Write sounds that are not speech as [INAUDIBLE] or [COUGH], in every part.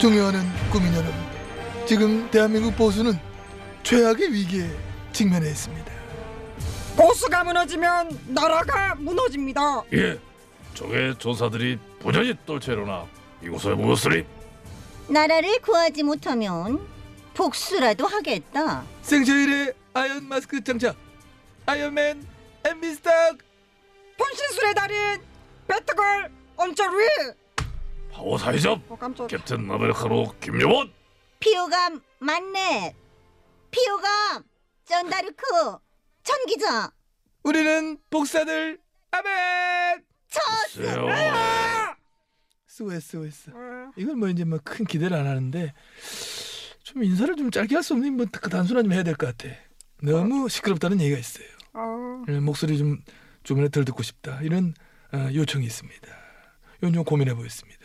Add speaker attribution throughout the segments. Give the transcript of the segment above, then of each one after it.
Speaker 1: 존경하는 국민 여러분, 지금 대한민국 보수는 최악의 위기에 직면해 있습니다.
Speaker 2: 보수가 무너지면 나라가 무너집니다.
Speaker 3: 예, 적의 조사들이 부전히 떨쳐일어나 이곳에 모였으니
Speaker 4: 나라를 구하지 못하면 복수라도 하겠다.
Speaker 1: 생셔일의 아이언 마스크 장착, 아이언맨 엠비 스탁.
Speaker 2: 분신술의 달인 배트걸 언저리.
Speaker 3: 파워 사이점
Speaker 2: 어 깜짝.
Speaker 3: 캡틴 아메리카노 김여원
Speaker 4: 피오감 만렙, 피오감 전다르크 천기자
Speaker 1: 우리는 복사들 아멘.
Speaker 4: 첫
Speaker 3: 세요
Speaker 1: SOS SOS. 이건 뭐 이제 뭐 큰 기대를 안 하는데 좀 인사를 좀 짧게 할 수 없니? 뭐 단순한 좀 해야 될 것 같아. 너무 시끄럽다는 얘기가 있어요.
Speaker 2: 어.
Speaker 1: 예, 목소리 좀 조금이라도 덜 듣고 싶다 이런 어, 요청이 있습니다. 좀 고민해 보겠습니다.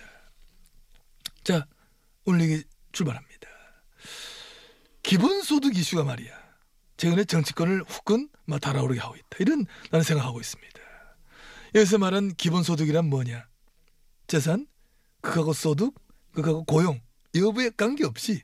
Speaker 1: 자 오늘 얘기 출발합니다. 기본소득 이슈가 말이야 최근에 정치권을 후끈 막 달아오르게 하고 있다 이런 나는 생각하고 있습니다. 여기서 말한 기본소득이란 뭐냐? 재산, 그하고 소득, 그하고 고용 여부에 관계없이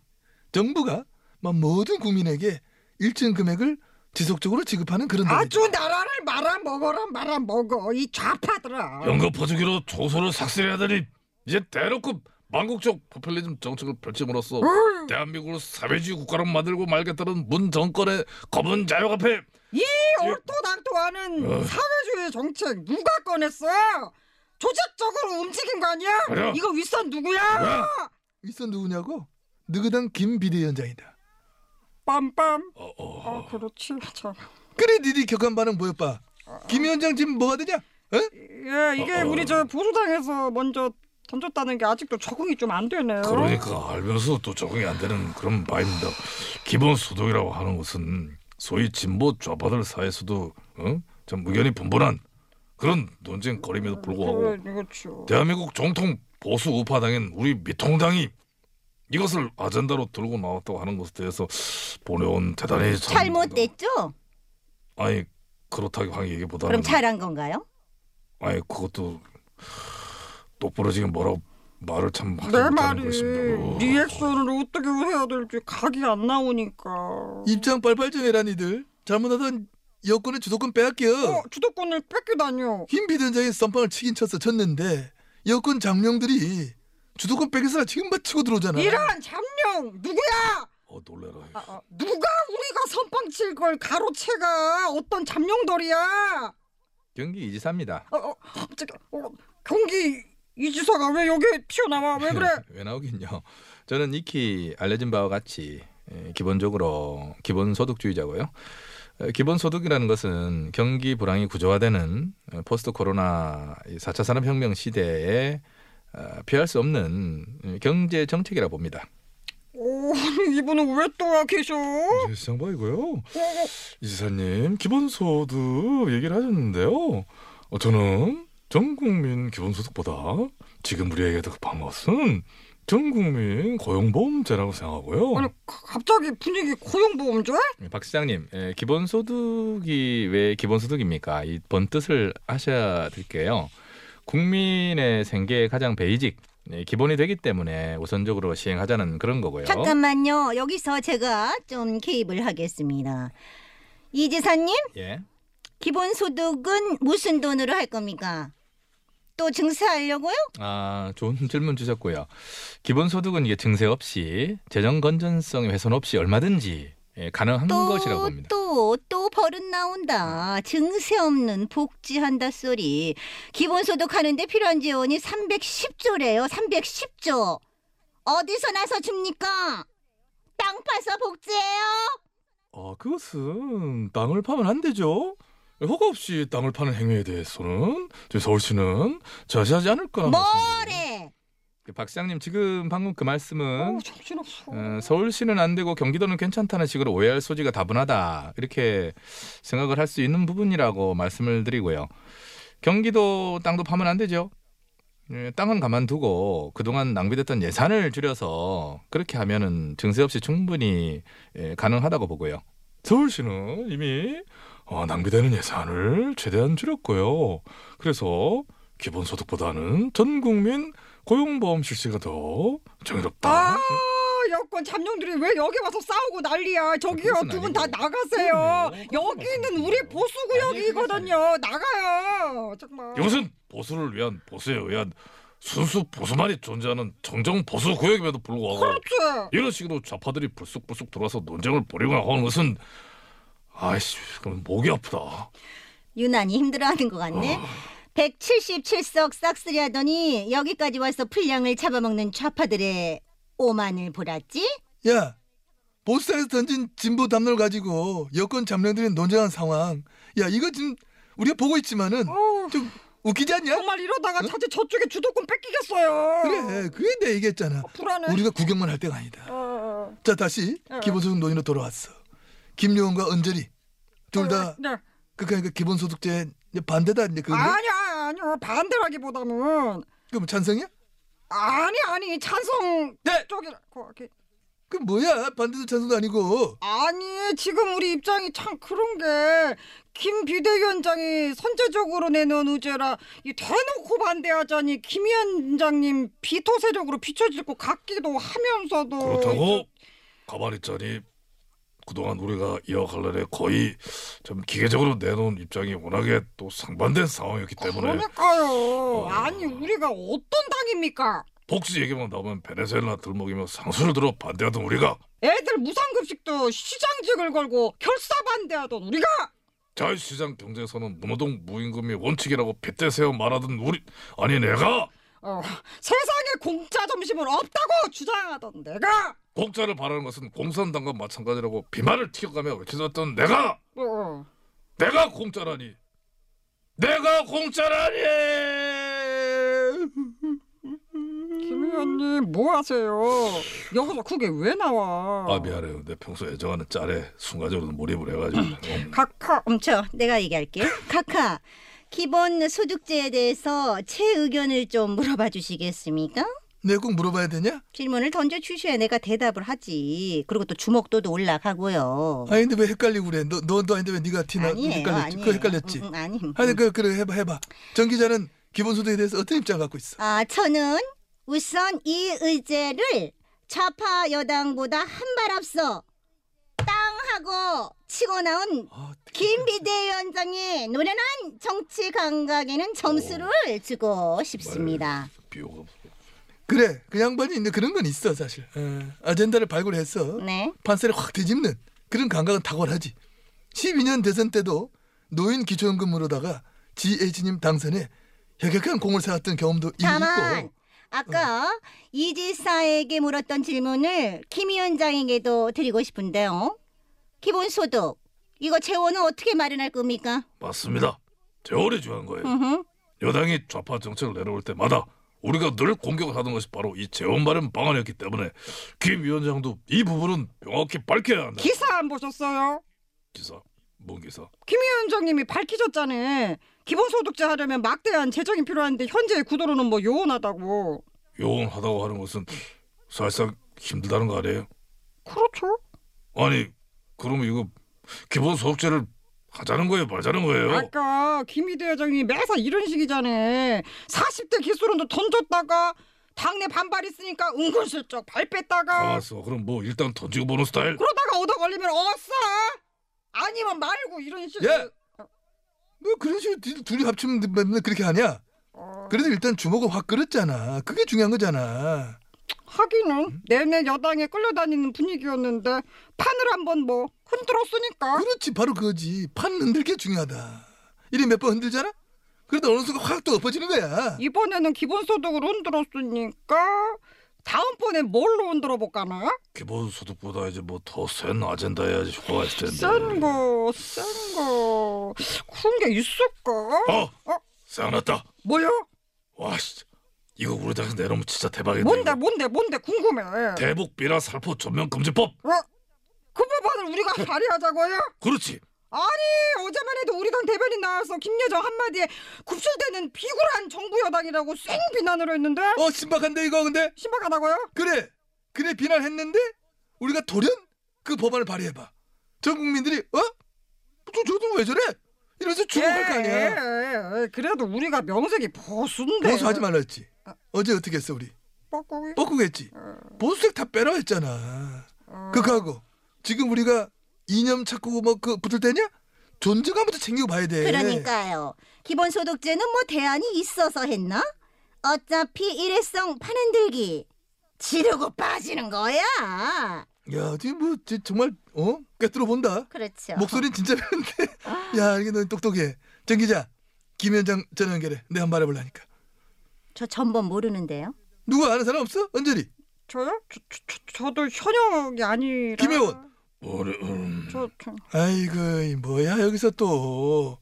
Speaker 1: 정부가 막 모든 국민에게 일정 금액을 지속적으로 지급하는 그런
Speaker 2: 아주 나라를 말아먹어라 말아먹어 이 좌파들아.
Speaker 3: 연금 퍼주기로 조소를 삭제해야 되니 이제 대놓고 망국적 포퓰리즘 정책을 펼침으로써 대한민국을 사회주의 국가로 만들고 말겠다는 문 정권의 검은 자욕 앞에
Speaker 2: 이 얼토당토하는
Speaker 3: 어.
Speaker 2: 사회주의 정책 누가 꺼냈어? 조직적으로 움직인 거 아니야?
Speaker 3: 그래.
Speaker 2: 이거 윗선 누구야?
Speaker 3: 뭐야?
Speaker 1: 있어 누구냐고? 느그당 김 비대위원장이다.
Speaker 2: 빰빰.
Speaker 3: 어, 어.
Speaker 2: 아 그렇지. 참.
Speaker 1: 그래 니들이 격한 반응 보여봐. 김 위원장 지금 뭐가 되냐? 어?
Speaker 2: 예, 이게
Speaker 3: 어, 어.
Speaker 2: 우리 저 보수당에서 먼저 던졌다는 게 아직도 적응이 좀 안 되네요.
Speaker 3: 그러니까 알면서 또 적응이 안 되는 그런 바입니다. 기본 소득이라고 하는 것은 소위 진보 좌파들 사이에서도 어? 좀 의견이 분분한 그런 논쟁거림에도 불구하고
Speaker 2: 그래, 그렇죠.
Speaker 3: 대한민국 정통 보수 우파당인 우리 미통당이 이것을 아젠다로 들고 나왔다고 하는 것에 대해서 보내온 대단히 참-
Speaker 4: 잘못됐죠?
Speaker 3: 아니 그렇다고 하는 얘기보다는
Speaker 4: 그럼 잘한 건가요?
Speaker 3: 아니 그것도 똑부러지게 뭐라고 말을 참 하지
Speaker 2: 내
Speaker 3: 못하는
Speaker 2: 말이
Speaker 3: 것입니다. 어.
Speaker 2: 리액션을 어떻게 해야 될지 각이 안 나오니까.
Speaker 1: 입장 빨빨 좀 해라 니들. 잘못하던 여권의 주도권 빼앗겨.
Speaker 2: 어, 주도권을 뺏기다니요.
Speaker 1: 김 비대위원장이 썸빵을 치긴 쳤어 쳤는데 여권 장령들이 주도권 뺏겨서 지금 막 치고 들어오잖아.
Speaker 2: 이런 잠룡 누구야?
Speaker 3: 어 놀래라.
Speaker 2: 아, 아, 누가 우리가 선빵 칠 걸 가로채가 어떤 잠룡돌이야?
Speaker 5: 경기 이지사입니다.
Speaker 2: 어, 어, 갑자기 어, 경기 이 지사가 왜 여기 튀어나와? 왜 그래? [LAUGHS]
Speaker 5: 왜 나오긴요. 저는 익히 알려진 바와 같이 에, 기본적으로 기본소득주의자고요. 에, 기본소득이라는 것은 경기 불황이 구조화되는 에, 포스트 코로나 4차 산업혁명 시대에 어, 피할 수 없는 에, 경제 정책이라 봅니다.
Speaker 2: 오, 이분은 왜또와 계셔?
Speaker 3: 시장바이고요. 이지사님 기본소득 얘기를 하셨는데요. 어, 저는 전 국민 기본소득보다 지금 우리에게 더 급한 것은 전 국민 고용보험제라고 생각하고요.
Speaker 2: 아니 가- 갑자기 분위기 고용보험제?
Speaker 5: 예, 박 시장님, 에, 기본소득이 왜 기본소득입니까? 이 번 뜻을 하셔야 될게요. 국민의 생계의 가장 베이직, 예, 기본이 되기 때문에 우선적으로 시행하자는 그런 거고요.
Speaker 4: 잠깐만요. 여기서 제가 좀 개입을 하겠습니다. 이 지사님,
Speaker 5: 예.
Speaker 4: 기본소득은 무슨 돈으로 할 겁니까? 또 증세하려고요?
Speaker 5: 아, 좋은 질문 주셨고요. 기본소득은 이게 증세 없이 재정 건전성 훼손 없이 얼마든지 예, 가능한 것이라고
Speaker 4: 또,
Speaker 5: 봅니다.
Speaker 4: 또, 또 버릇 나온다. 증세 없는 복지한다 소리. 기본소득 하는데 필요한 지원이 310조래요. 310조. 어디서 나서 줍니까? 땅 파서 복지해요?
Speaker 1: 아 그것은 땅을 파면 안 되죠.
Speaker 3: 허가 없이 땅을 파는 행위에 대해서는 저희 서울시는 자세하지 않을 거라 말씀드립니다.
Speaker 4: 뭐래?
Speaker 5: 그박 시장님 지금 방금 그 말씀은
Speaker 2: 어.
Speaker 5: 어, 서울시는 안 되고 경기도는 괜찮다는 식으로 오해할 소지가 다분하다 이렇게 생각을 할 수 있는 부분이라고 말씀을 드리고요. 경기도 땅도 파면 안 되죠. 예, 땅은 가만두고 그동안 낭비됐던 예산을 줄여서 그렇게 하면은 증세 없이 충분히 예, 가능하다고 보고요.
Speaker 3: 서울시는 이미 어, 낭비되는 예산을 최대한 줄였고요. 그래서 기본소득보다는 전 국민 고용보험 실시가 더 정의롭다.
Speaker 2: 아, 여권 잠룡들이 왜 여기 와서 싸우고 난리야. 저기요, 두 분 다. 나가세요. 여기는 우리 보수 구역이거든요. 나가요. 정말.
Speaker 3: 이것은 보수를 위한 보수에 의한 순수 보수만이 존재하는 정정 보수 구역임에도 불구하고
Speaker 2: 그렇지.
Speaker 3: 이런 식으로 좌파들이 불쑥불쑥 들어와서 논쟁을 벌이거나 하는 것은 아이씨 그럼 목이 아프다.
Speaker 4: 유난히 힘들어하는 것 같네. 177석 싹쓸이 하더니 여기까지 와서 풀량을 잡아먹는 좌파들의 오만을 보랐지?
Speaker 1: 야, 보수당에서 던진 진보 담론을 가지고 여권 잠룡들이 논쟁한 상황. 야, 이거 지금 우리가 보고 있지만은
Speaker 2: 어우,
Speaker 1: 좀 웃기지 않냐?
Speaker 2: 정말 이러다가 자칫 저쪽에 주도권 뺏기겠어요.
Speaker 1: 그래, 그게 내 얘기했잖아.
Speaker 2: 불안해.
Speaker 1: 우리가 구경만 할 때가 아니다.
Speaker 2: 어,
Speaker 1: 자, 다시
Speaker 2: 어.
Speaker 1: 기본소득 논의로 돌아왔어. 김용훈과 은절이 둘 다
Speaker 2: 네.
Speaker 1: 그러니까 기본소득제 반대다 이제 그거.
Speaker 2: 아니야, 아니요. 반대라기보다는
Speaker 1: 그럼 찬성이야?
Speaker 2: 아니 아니 찬성
Speaker 1: 네.
Speaker 2: 쪽이 거기
Speaker 1: 그 뭐야? 반대도 찬성도 아니고.
Speaker 2: 아니 지금 우리 입장이 참 그런 게 김 비대위원장이 선제적으로 내놓은 의제라 이 대놓고 반대하자니 김 위원장님 비토 세력으로 비춰질 것 같기도 하면서도
Speaker 3: 그렇다고 가만히 있자니 그동안 우리가 이어갈래 거의 좀 기계적으로 내놓은 입장이 워낙에 또 상반된 상황이었기 때문에.
Speaker 2: 그러니까요. 아니 우리가 어떤 당입니까?
Speaker 3: 복지 얘기만 나오면 베네수엘라 들먹이며 상수를 들어 반대하던 우리가.
Speaker 2: 애들 무상급식도 시장직을 걸고 결사 반대하던 우리가.
Speaker 3: 자유시장 경제에서는 무노동 무임금이 원칙이라고 빗대세워 말하던 우리 아니 내가
Speaker 2: 어, 세상에 공짜 점심은 없다고 주장하던 내가.
Speaker 3: 공짜를 바라는 것은 공산당과 마찬가지라고 비말을 튀어가며 외쳐졌던 내가.
Speaker 2: 어,
Speaker 3: 내가 공짜라니. 내가 공짜라니!
Speaker 2: 김 의원님 뭐 하세요? 여기서 그게 왜 나와?
Speaker 3: 아 미안해요. 내 평소 애정하는 짤에 순간적으로 몰입을 해가지고. 어,
Speaker 4: 카카 멈춰 내가 얘기할게 카카 기본 소득제에 대해서 제 의견을 좀 물어봐 주시겠습니까?
Speaker 1: 내가 꼭 물어봐야 되냐?
Speaker 4: 질문을 던져 주셔야 내가 대답을 하지 그리고 또 주목도도 올라가고요
Speaker 1: 아니 근데 왜 헷갈리고 그래? 너 너도 아닌데 왜 네가 티나
Speaker 4: 아니에요
Speaker 1: 헷갈렸지?
Speaker 4: 아니에요
Speaker 1: 그거 헷갈렸지?
Speaker 4: 응, 응, 아니
Speaker 1: 아니 그 그래 해봐 해봐. 정 기자는 기본소득에 대해서 어떤 입장 갖고 있어?
Speaker 4: 아 저는 우선 이 의제를 좌파 여당보다 한 발 앞서 땅 하고 치고 나온
Speaker 1: 아,
Speaker 4: 김 비대위원장의 노련한 정치 감각에는 점수를 주고 싶습니다.
Speaker 3: 비호가
Speaker 1: 그래 그 양반이 있는 그런 건 있어 사실. 어, 아젠다를 발굴해서
Speaker 4: 네.
Speaker 1: 판세를 확 뒤집는 그런 감각은 탁월하지. 12년 대선 때도 노인 기초연금으로다가 GH님 당선에 혁혁한 공을 세웠던 경험도
Speaker 4: 다만
Speaker 1: 있고.
Speaker 4: 아까 이 지사에게 물었던 질문을 김 위원장에게도 드리고 싶은데요. 기본소득 이거 재원은 어떻게 마련할 겁니까?
Speaker 3: 맞습니다 재원이 중요한 거예요
Speaker 4: 으흠.
Speaker 3: 여당이 좌파 정책을 내려올 때마다 우리가 늘 공격을 하던 것이 바로 이 재원 마련 방안이었기 때문에 김 위원장도 이 부분은 명확히 밝혀야 한다
Speaker 2: 기사 안 보셨어요?
Speaker 3: 기사 뭔 기사
Speaker 2: 김 위원장님이 밝히셨잖아요. 기본소득제 하려면 막대한 재정이 필요한데 현재의 구도로는 뭐 요원하다고.
Speaker 3: 요원하다고 하는 것은 사실상 힘들다는 거 아니에요
Speaker 2: 그렇죠.
Speaker 3: 아니 그러면 이거 기본 소득제를 하자는 거예요 말자는 거예요
Speaker 2: 아까 김희대 회장이 매사 이런 식이잖아. 40대 기술원도 던졌다가 당내 반발 있으니까 은근슬쩍 발 뺐다가
Speaker 3: 가만있어 그럼 뭐 일단 던지고 보는 스타일
Speaker 2: 그러다가 얻어 걸리면 어싸 아니면 말고 이런 식으로
Speaker 1: 야! 뭐 그런 식으로 둘- 둘이 합치면 맨날 그렇게 하냐?
Speaker 2: 어,
Speaker 1: 그래도 일단 주먹을 확 끌었잖아. 그게 중요한 거잖아.
Speaker 2: 하기는 내내 여당에 끌려다니는 분위기였는데 판을 한번 뭐 흔들었으니까
Speaker 1: 그렇지 바로 그거지. 판 흔들 게 중요하다. 이래 몇 번 흔들잖아? 그러다 어느 순간 확 또 엎어지는 거야.
Speaker 2: 이번에는 기본소득을 흔들었으니까 다음번에 뭘로 흔들어 볼까나?
Speaker 3: 기본소득보다 이제 뭐 더 센 아젠다 해야지 효과가 있을 텐데.
Speaker 2: 센 거, 센 거. 그런 게 있을까?
Speaker 3: 어,
Speaker 2: 어?
Speaker 3: 생각났다.
Speaker 2: 뭐요?
Speaker 3: 와, 씨, 이거 우리 당에서 내놓으면 진짜 대박이다.
Speaker 2: 뭔데,
Speaker 3: 이거.
Speaker 2: 뭔데, 뭔데 궁금해.
Speaker 3: 대북 비라 살포 전면 금지법.
Speaker 2: 어? 그 법안을 우리가 발의하자고요?
Speaker 3: 그렇지.
Speaker 2: 아니 어제만 해도 우리 당 대변인 나와서 김여정 한마디에 굽실대는 비굴한 정부 여당이라고 쌩 비난을 했는데
Speaker 1: 어 신박한데 이거 근데
Speaker 2: 신박하다고요?
Speaker 1: 그래 그래 비난했는데 우리가 돌연 그 법안을 발의해봐 전 국민들이 어? 저, 저도 왜 저래? 이러면서 주목할 거 아니야
Speaker 2: 에, 에, 에, 그래도 우리가 명색이 보수인데
Speaker 1: 보수하지 말라 했지 어제 어떻게 했어 우리
Speaker 2: 뻐꾸기?
Speaker 1: 뻐꾸겠지 보수색 다 빼라 했잖아 그거 하고 지금 우리가 이념 찾고 뭐 그 붙을 때냐? 존재감부터 챙기고 봐야 돼
Speaker 4: 그러니까요. 기본소득제는 뭐 대안이 있어서 했나? 어차피 일회성 판흔들기 지르고 빠지는 거야.
Speaker 1: 야 지금 뭐 지- 정말 어? 꿰뚫어 본다
Speaker 4: 그렇죠.
Speaker 1: 목소리는 진짜 그런데 야 이게 너 똑똑해 정 기자 김현장 전화 연결해 내가 한번 말해볼라니까
Speaker 4: 저 전번 모르는데요.
Speaker 1: 누구 아는 사람 없어? 언저리
Speaker 2: 저요? 저, 저, 저, 저도 현역이 아니라.
Speaker 1: 김혜원.
Speaker 3: 뭐래, 음.
Speaker 2: 저, 저,
Speaker 1: 아이고 이 뭐야 여기서 또.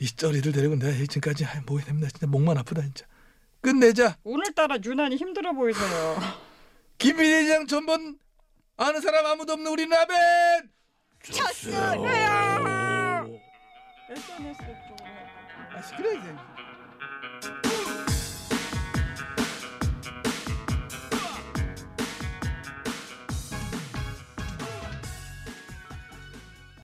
Speaker 1: 이
Speaker 2: 어,
Speaker 1: 쩌리들 데리고 내가 지금까지 아이, 뭐 했나 진짜 목만 아프다 진짜. 끝내자.
Speaker 2: 오늘따라 유난히 힘들어 보이세요.
Speaker 1: 김비대장 전번 아는 사람 아무도 없는 우리 나벤!
Speaker 2: 쳤어요! SNS 쪽으로
Speaker 1: 아 시끄러워 이제